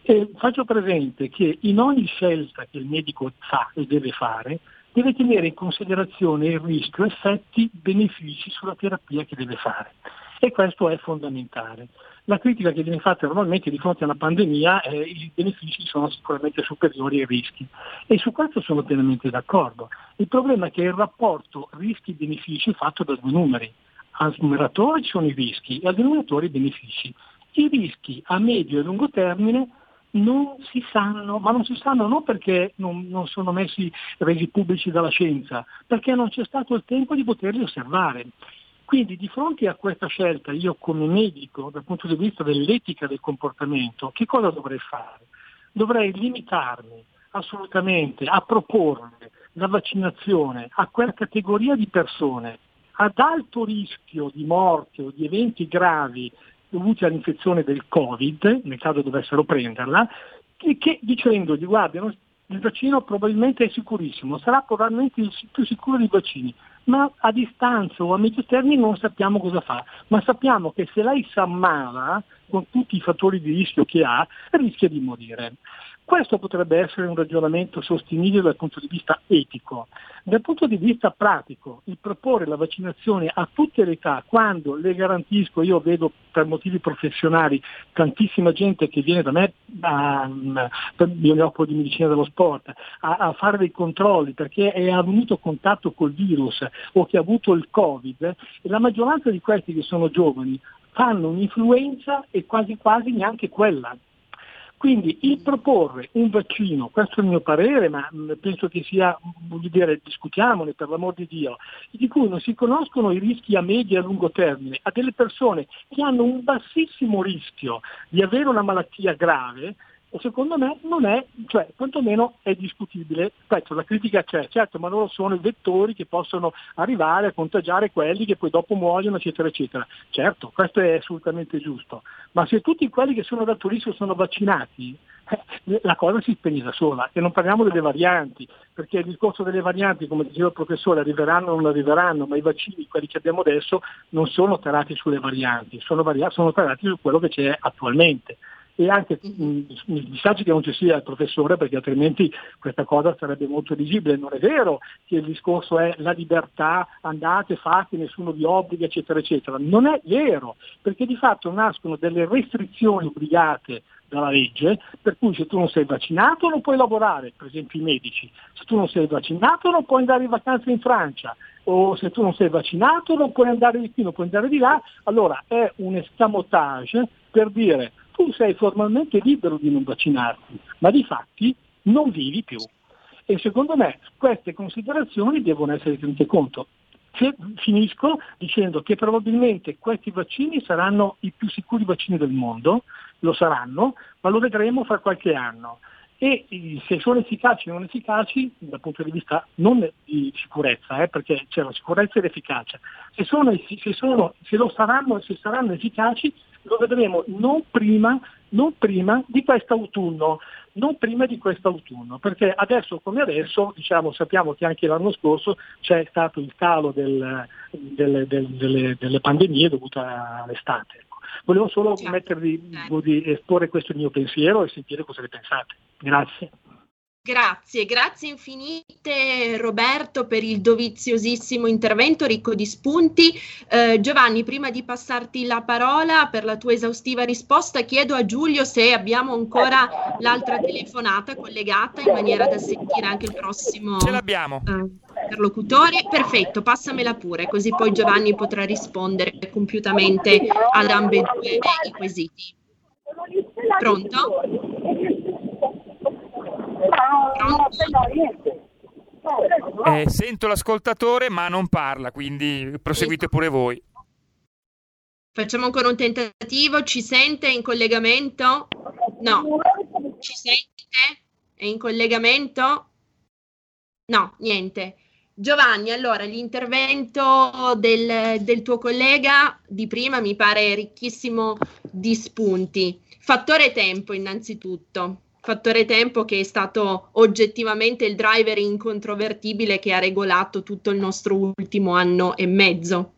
E faccio presente che in ogni scelta che il medico fa e deve fare, deve tenere in considerazione il rischio, effetti, benefici sulla terapia che deve fare. E questo è fondamentale. La critica che viene fatta normalmente di fronte a una pandemia è che i benefici sono sicuramente superiori ai rischi e su questo sono pienamente d'accordo. Il problema è che il rapporto rischi-benefici è fatto da due numeri. Al numeratore ci sono i rischi e al denominatore i benefici. I rischi a medio e lungo termine non si sanno, ma non si sanno non perché non, non, sono messi resi pubblici dalla scienza, perché non c'è stato il tempo di poterli osservare. Quindi di fronte a questa scelta io come medico, dal punto di vista dell'etica del comportamento, che cosa dovrei fare? Dovrei limitarmi assolutamente a proporre la vaccinazione a quella categoria di persone ad alto rischio di morte o di eventi gravi dovuti all'infezione del Covid, nel caso dovessero prenderla, che, che dicendogli guarda il vaccino probabilmente è sicurissimo, sarà probabilmente il più sicuro dei vaccini, ma a distanza o a medio termine non sappiamo cosa fa, ma sappiamo che se lei si ammala con tutti i fattori di rischio che ha, rischia di morire. Questo potrebbe essere un ragionamento sostenibile dal punto di vista etico. Dal punto di vista pratico, il proporre la vaccinazione a tutte le età, quando le garantisco, io vedo per motivi professionali tantissima gente che viene da me, a, io mi occupo di medicina dello sport, a, a fare dei controlli perché è avuto contatto col virus o che ha avuto il Covid, e la maggioranza di questi che sono giovani fanno un'influenza e quasi quasi neanche quella quindi il proporre un vaccino, questo è il mio parere, ma mm, penso che sia, voglio dire, discutiamone per l'amor di Dio, di cui non si conoscono i rischi a medio e a lungo termine, a delle persone che hanno un bassissimo rischio di avere una malattia grave, secondo me non è, cioè quantomeno è discutibile. Certo, la critica c'è, certo, ma loro sono i vettori che possono arrivare a contagiare quelli che poi dopo muoiono, eccetera, eccetera. Certo, questo è assolutamente giusto, ma se tutti quelli che sono ad alto rischio sono vaccinati, eh, la cosa si spegne da sola e non parliamo delle varianti, perché il discorso delle varianti, come diceva il professore, arriveranno o non arriveranno, ma i vaccini, quelli che abbiamo adesso, non sono tarati sulle varianti, sono, vari- sono tarati su quello che c'è attualmente e anche mi dispiace che non ci sia il professore perché altrimenti questa cosa sarebbe molto visibile. Non è vero che il discorso è la libertà, andate, fate, nessuno vi obbliga, eccetera, eccetera. Non è vero, perché di fatto nascono delle restrizioni obbligate dalla legge, per cui se tu non sei vaccinato non puoi lavorare, per esempio i medici, se tu non sei vaccinato non puoi andare in vacanza in Francia, o se tu non sei vaccinato non puoi andare di qui, non puoi andare di là, allora è un escamotage per dire tu sei formalmente libero di non vaccinarti, ma di fatti non vivi più. E secondo me queste considerazioni devono essere tenute conto. Finisco dicendo che probabilmente questi vaccini saranno i più sicuri vaccini del mondo, lo saranno, ma lo vedremo fra qualche anno e se sono efficaci o non efficaci dal punto di vista non di sicurezza, eh, perché c'è la sicurezza e l'efficacia, se, sono, se, sono, se saranno, se saranno efficaci lo vedremo non prima, non prima di quest'autunno, non prima di quest'autunno, perché adesso come adesso diciamo, sappiamo che anche l'anno scorso c'è stato il calo del, delle, delle, delle, delle pandemie dovute all'estate. Volevo solo certo. mettervi, di esporre questo mio pensiero e sentire cosa ne pensate. Grazie. Grazie, grazie infinite Roberto per il doviziosissimo intervento ricco di spunti. Eh, Giovanni, prima di passarti la parola per la tua esaustiva risposta, chiedo a Giulio se abbiamo ancora l'altra telefonata collegata in maniera da sentire anche il prossimo. Ce l'abbiamo. Eh interlocutore. Perfetto, passamela pure, così poi Giovanni potrà rispondere compiutamente ad ambedue i quesiti. Pronto? Eh, sento l'ascoltatore ma non parla, quindi proseguite pure voi. Facciamo ancora un tentativo, ci sente in collegamento? No. Ci sente? È in collegamento? No, niente. Giovanni, allora l'intervento del, del, tuo collega di prima mi pare ricchissimo di spunti. Fattore tempo innanzitutto, fattore tempo che è stato oggettivamente il driver incontrovertibile che ha regolato tutto il nostro ultimo anno e mezzo.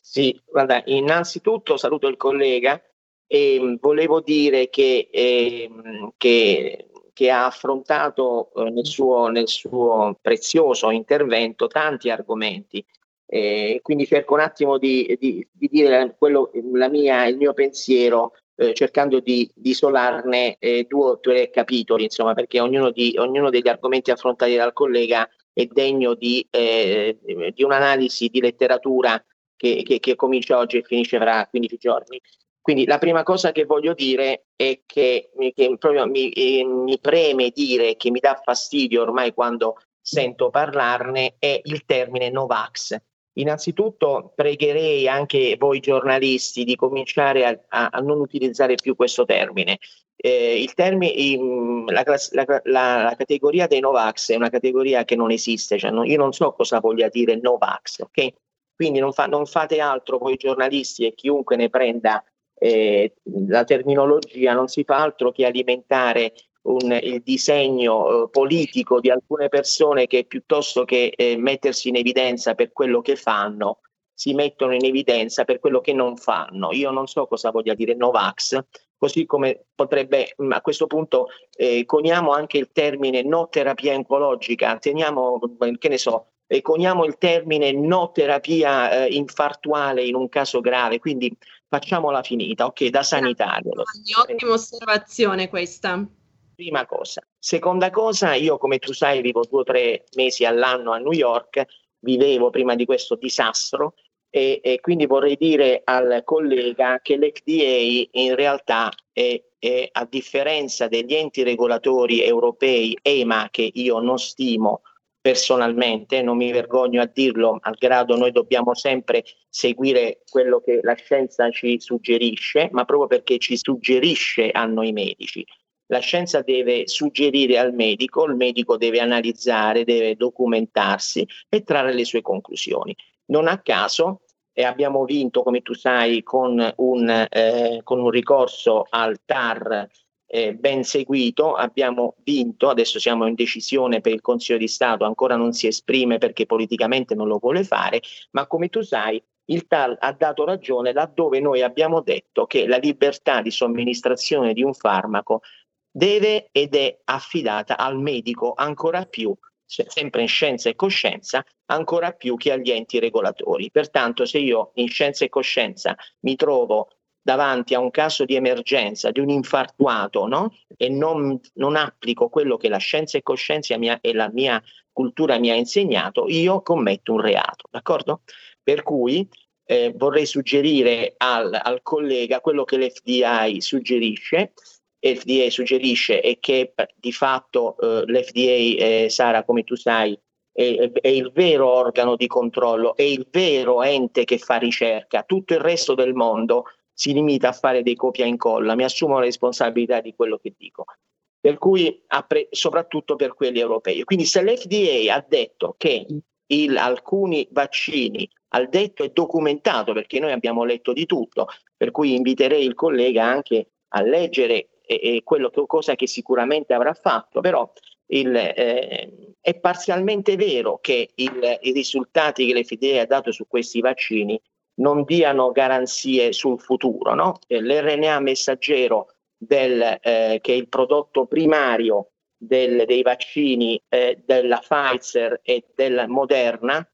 Sì, guarda, innanzitutto saluto il collega e volevo dire che, eh, che che ha affrontato eh, nel, suo, nel, suo, prezioso intervento tanti argomenti. Eh, quindi cerco un attimo di, di, di dire quello, mia, il mio pensiero eh, cercando di, di isolarne eh, due o tre capitoli, insomma, perché ognuno, di, ognuno, degli argomenti affrontati dal collega è degno di, eh, di un'analisi di letteratura che, che, che, comincia oggi e finisce fra 15 giorni. Quindi la prima cosa che voglio dire è che, che proprio mi, eh, mi preme dire che mi dà fastidio ormai quando sento parlarne è il termine Novax. Innanzitutto pregherei anche voi giornalisti di cominciare a, a, a non utilizzare più questo termine. Eh, in, la, la, la, la, categoria dei Novax è una categoria che non esiste, cioè non, io non so cosa voglia dire Novax, ok? Quindi non, fa, non fate altro voi giornalisti e chiunque ne prenda eh, la terminologia non si fa altro che alimentare un, il disegno eh, politico di alcune persone che piuttosto che eh, mettersi in evidenza per quello che fanno, si mettono in evidenza per quello che non fanno. Io non so cosa voglia dire Novax, così come potrebbe mm, a questo punto eh, coniamo anche il termine no terapia oncologica, teniamo, che ne so, eh, coniamo il termine no terapia eh, infartuale in un caso grave, quindi facciamola finita, ok, da sanitario. Ottima osservazione questa. Prima cosa. Seconda cosa, io come tu sai vivo due o tre mesi all'anno a New York, vivevo prima di questo disastro e, e quindi vorrei dire al collega che l'FDA in realtà è, è, a differenza degli enti regolatori europei, EMA, che io non stimo, personalmente, non mi vergogno a dirlo, malgrado noi dobbiamo sempre seguire quello che la scienza ci suggerisce, ma proprio perché ci suggerisce a noi medici. La scienza deve suggerire al medico, il medico deve analizzare, deve documentarsi e trarre le sue conclusioni. Non a caso e abbiamo vinto, come tu sai, con un, eh, con un ricorso al TAR eh, ben seguito, abbiamo vinto, adesso siamo in decisione per il Consiglio di Stato, ancora non si esprime perché politicamente non lo vuole fare, ma come tu sai il TAL ha dato ragione laddove noi abbiamo detto che la libertà di somministrazione di un farmaco deve ed è affidata al medico ancora più, sempre in scienza e coscienza, ancora più che agli enti regolatori. Pertanto se io in scienza e coscienza mi trovo davanti a un caso di emergenza di un infartuato no? e non, non, applico quello che la scienza e coscienza mia, e la mia cultura mi ha insegnato, io commetto un reato, d'accordo? Per cui eh, vorrei suggerire al, al, collega quello che l'FDI suggerisce, l'FDA suggerisce e che di fatto eh, l'FDA, eh, Sara, come tu sai, è, è, il vero organo di controllo, è il vero ente che fa ricerca. Tutto il resto del mondo si limita a fare dei copia e incolla, mi assumo la responsabilità di quello che dico. Per cui, soprattutto per quelli europei. Quindi se l'FDA ha detto che il, alcuni vaccini, al detto e documentato, perché noi abbiamo letto di tutto, per cui inviterei il collega anche a leggere e, e quello che, cosa che sicuramente avrà fatto, però il, eh, è parzialmente vero che il, i risultati che l'FDA ha dato su questi vaccini non diano garanzie sul futuro. No? Eh, L'RNA messaggero, del, eh, che è il prodotto primario del, dei vaccini eh, della Pfizer e della Moderna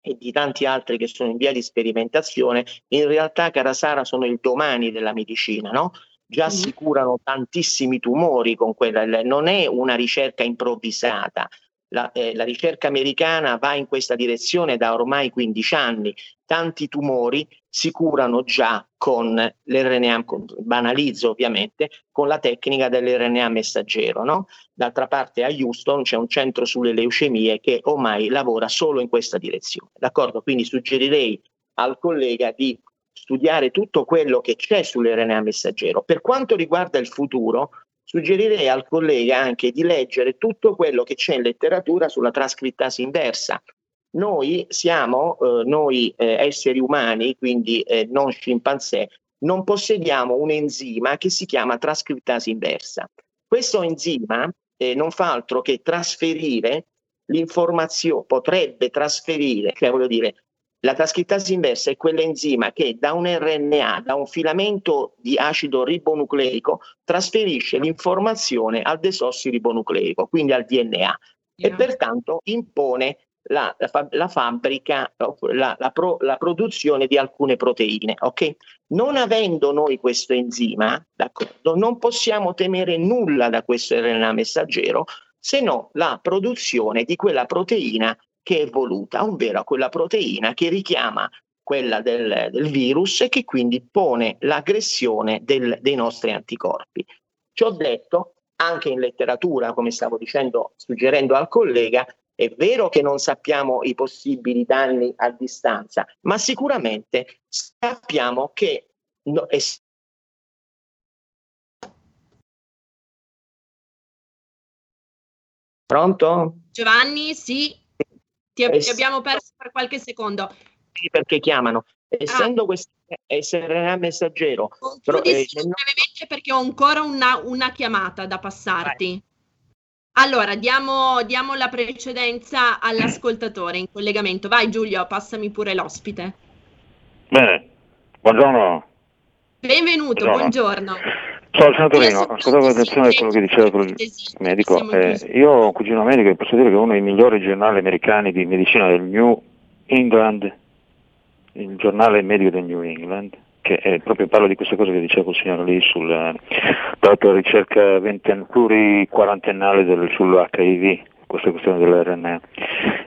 e di tanti altri che sono in via di sperimentazione, in realtà, cara Sara, sono il domani della medicina. No? Già si curano tantissimi tumori con quella, non è una ricerca improvvisata, la, eh, la, ricerca americana va in questa direzione da ormai 15 anni. Tanti tumori si curano già con l'RNA, banalizzo ovviamente, con la tecnica dell'RNA messaggero. No? D'altra parte a Houston c'è un centro sulle leucemie che ormai lavora solo in questa direzione. D'accordo? Quindi suggerirei al collega di studiare tutto quello che c'è sull'RNA messaggero. Per quanto riguarda il futuro, suggerirei al collega anche di leggere tutto quello che c'è in letteratura sulla trascrittasi inversa. Noi siamo, eh, noi eh, esseri umani, quindi eh, non scimpanzé, non possediamo un enzima che si chiama trascrittasi inversa. Questo enzima eh, non fa altro che trasferire l'informazione, potrebbe trasferire, cioè voglio dire, la trascrittasi inversa è quell'enzima che da un RNA, da un filamento di acido ribonucleico, trasferisce l'informazione al desossiribonucleico, quindi al DNA, yeah. e pertanto impone la, la, la fabbrica, la, la, pro, la, produzione di alcune proteine. Okay? Non avendo noi questo enzima, non possiamo temere nulla da questo RNA messaggero, se no la produzione di quella proteina che è voluta, ovvero quella proteina che richiama quella del, del virus e che quindi pone l'aggressione del, dei nostri anticorpi. Ciò detto, anche in letteratura, come stavo dicendo, suggerendo al collega, è vero che non sappiamo i possibili danni a distanza, ma sicuramente sappiamo che no, è Pronto? Giovanni, sì. Ti, ti abbiamo perso per qualche secondo. Sì, perché chiamano. Essendo ah. questo SRA messaggero. Però, eh, brevemente perché ho ancora una, una chiamata da passarti. Vai. Allora, diamo, diamo, la precedenza all'ascoltatore in collegamento. Vai Giulio, passami pure l'ospite. Bene, buongiorno. Benvenuto, buongiorno. buongiorno. Ciao senatorino, ascoltavo attenzione quello che diceva il medico. Eh, io ho un cugino medico e posso dire che è uno dei migliori giornali americani di medicina del New England, il giornale medico del New England, che è, proprio parla di queste cose che diceva il signore lì sulla, sulla ricerca pluriquarantennale del, sull'HIV, questa questione dell'RNA.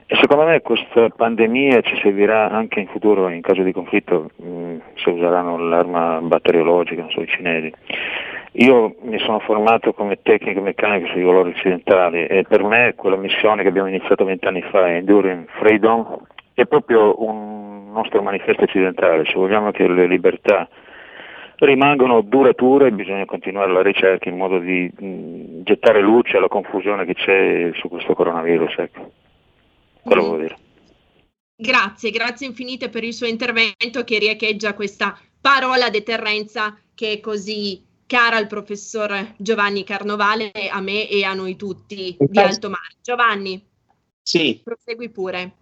E secondo me questa pandemia ci servirà anche in futuro in caso di conflitto, mh, mm, se useranno l'arma batteriologica, non so, i cinesi. Io mi sono formato come tecnico meccanico sui valori occidentali e per me quella missione che abbiamo iniziato vent'anni fa, Enduring Freedom, è proprio un nostro manifesto occidentale. Se vogliamo che le libertà rimangano durature bisogna continuare la ricerca in modo di mh, gettare luce alla confusione che c'è su questo coronavirus. Ecco. Quello mm. vuol dire. Grazie, grazie infinite per il suo intervento che riecheggia questa parola deterrenza che è così cara al professor Giovanni Carnovale, a me e a noi tutti di Alto Mare. Giovanni, sì. prosegui pure.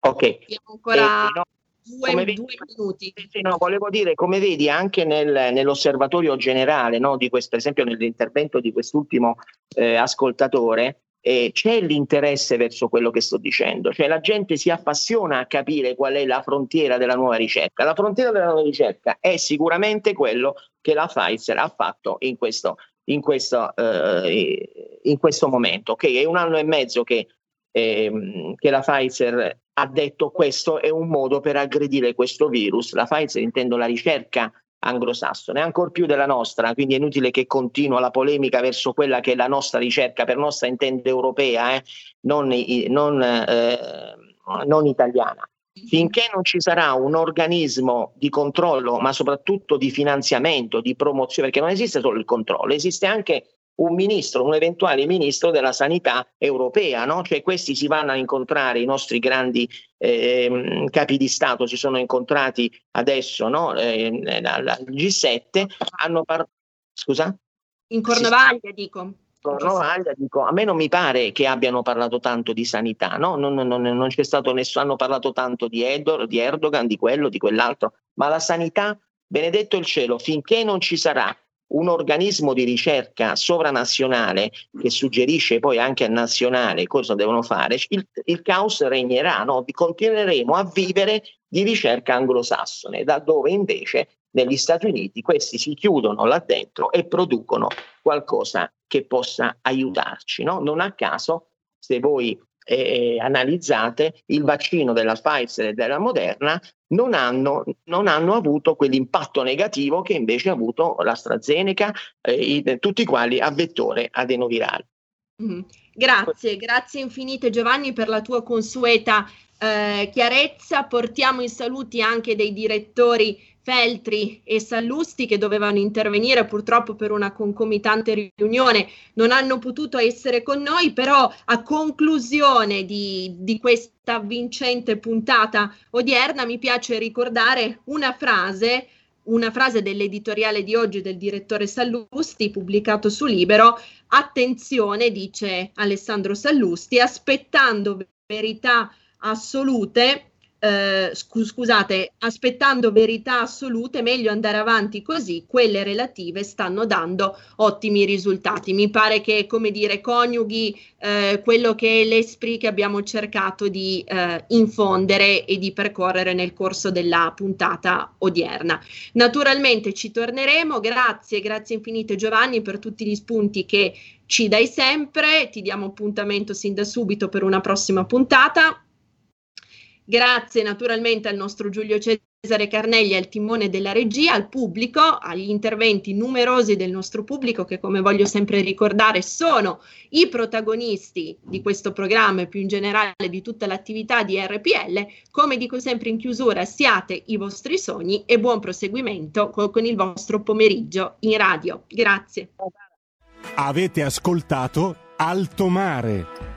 Ok. Abbiamo ancora eh, no, due, vedi, due, minuti. No, volevo dire, come vedi, anche nel, nell'osservatorio generale, no, di questo, per esempio nell'intervento di quest'ultimo eh, ascoltatore, eh, c'è l'interesse verso quello che sto dicendo, cioè la gente si appassiona a capire qual è la frontiera della nuova ricerca. La frontiera della nuova ricerca è sicuramente quello che la Pfizer ha fatto in questo, in questo, eh, in questo momento, che è un anno e mezzo che, eh, che la Pfizer ha detto questo è un modo per aggredire questo virus. La Pfizer intendo la ricerca anglosassone, ancora più della nostra, quindi è inutile che continua la polemica verso quella che è la nostra ricerca, per nostra intende europea, eh, non, non, eh, non italiana. Finché non ci sarà un organismo di controllo, ma soprattutto di finanziamento, di promozione, perché non esiste solo il controllo, esiste anche un ministro, un eventuale ministro della sanità europea, no? cioè questi si vanno a incontrare, i nostri grandi eh, capi di Stato si sono incontrati adesso no? eh, al G7, hanno parlato... Scusa? In Cornovaglia dico. Cornovaglia, dico, a me non mi pare che abbiano parlato tanto di sanità, no? non, non, non, non c'è stato nessuno, hanno parlato tanto di, Edor, di Erdogan, di quello, di quell'altro, ma la sanità, benedetto il cielo, finché non ci sarà un organismo di ricerca sovranazionale che suggerisce poi anche al nazionale cosa devono fare, il, il caos regnerà, no? continueremo a vivere di ricerca anglosassone, da dove invece negli Stati Uniti questi si chiudono là dentro e producono qualcosa che possa aiutarci. No? Non a caso se voi eh, analizzate, il vaccino della Pfizer e della Moderna non hanno, non hanno avuto quell'impatto negativo che invece ha avuto l'AstraZeneca, eh, tutti quali a vettore adenovirale. Mm. Grazie, grazie infinite Giovanni per la tua consueta eh, chiarezza. Portiamo i saluti anche dei direttori Feltri e Sallusti che dovevano intervenire purtroppo per una concomitante riunione non hanno potuto essere con noi, però a conclusione di, di questa vincente puntata odierna mi piace ricordare una frase una frase dell'editoriale di oggi del direttore Sallusti pubblicato su Libero, attenzione, dice Alessandro Sallusti, aspettando verità assolute eh, scusate, aspettando verità assolute, meglio andare avanti così, quelle relative stanno dando ottimi risultati. Mi pare che, come dire, coniughi eh, quello che è l'esprit che abbiamo cercato di eh, infondere e di percorrere nel corso della puntata odierna. Naturalmente ci torneremo, grazie, grazie infinite Giovanni per tutti gli spunti che ci dai sempre, ti diamo appuntamento sin da subito per una prossima puntata. Grazie naturalmente al nostro Giulio Cesare Carnelli al timone della regia, al pubblico, agli interventi numerosi del nostro pubblico che come voglio sempre ricordare sono i protagonisti di questo programma e più in generale di tutta l'attività di RPL. Come dico sempre in chiusura, siate i vostri sogni e buon proseguimento con il vostro pomeriggio in radio. Grazie. Avete ascoltato Alto Mare.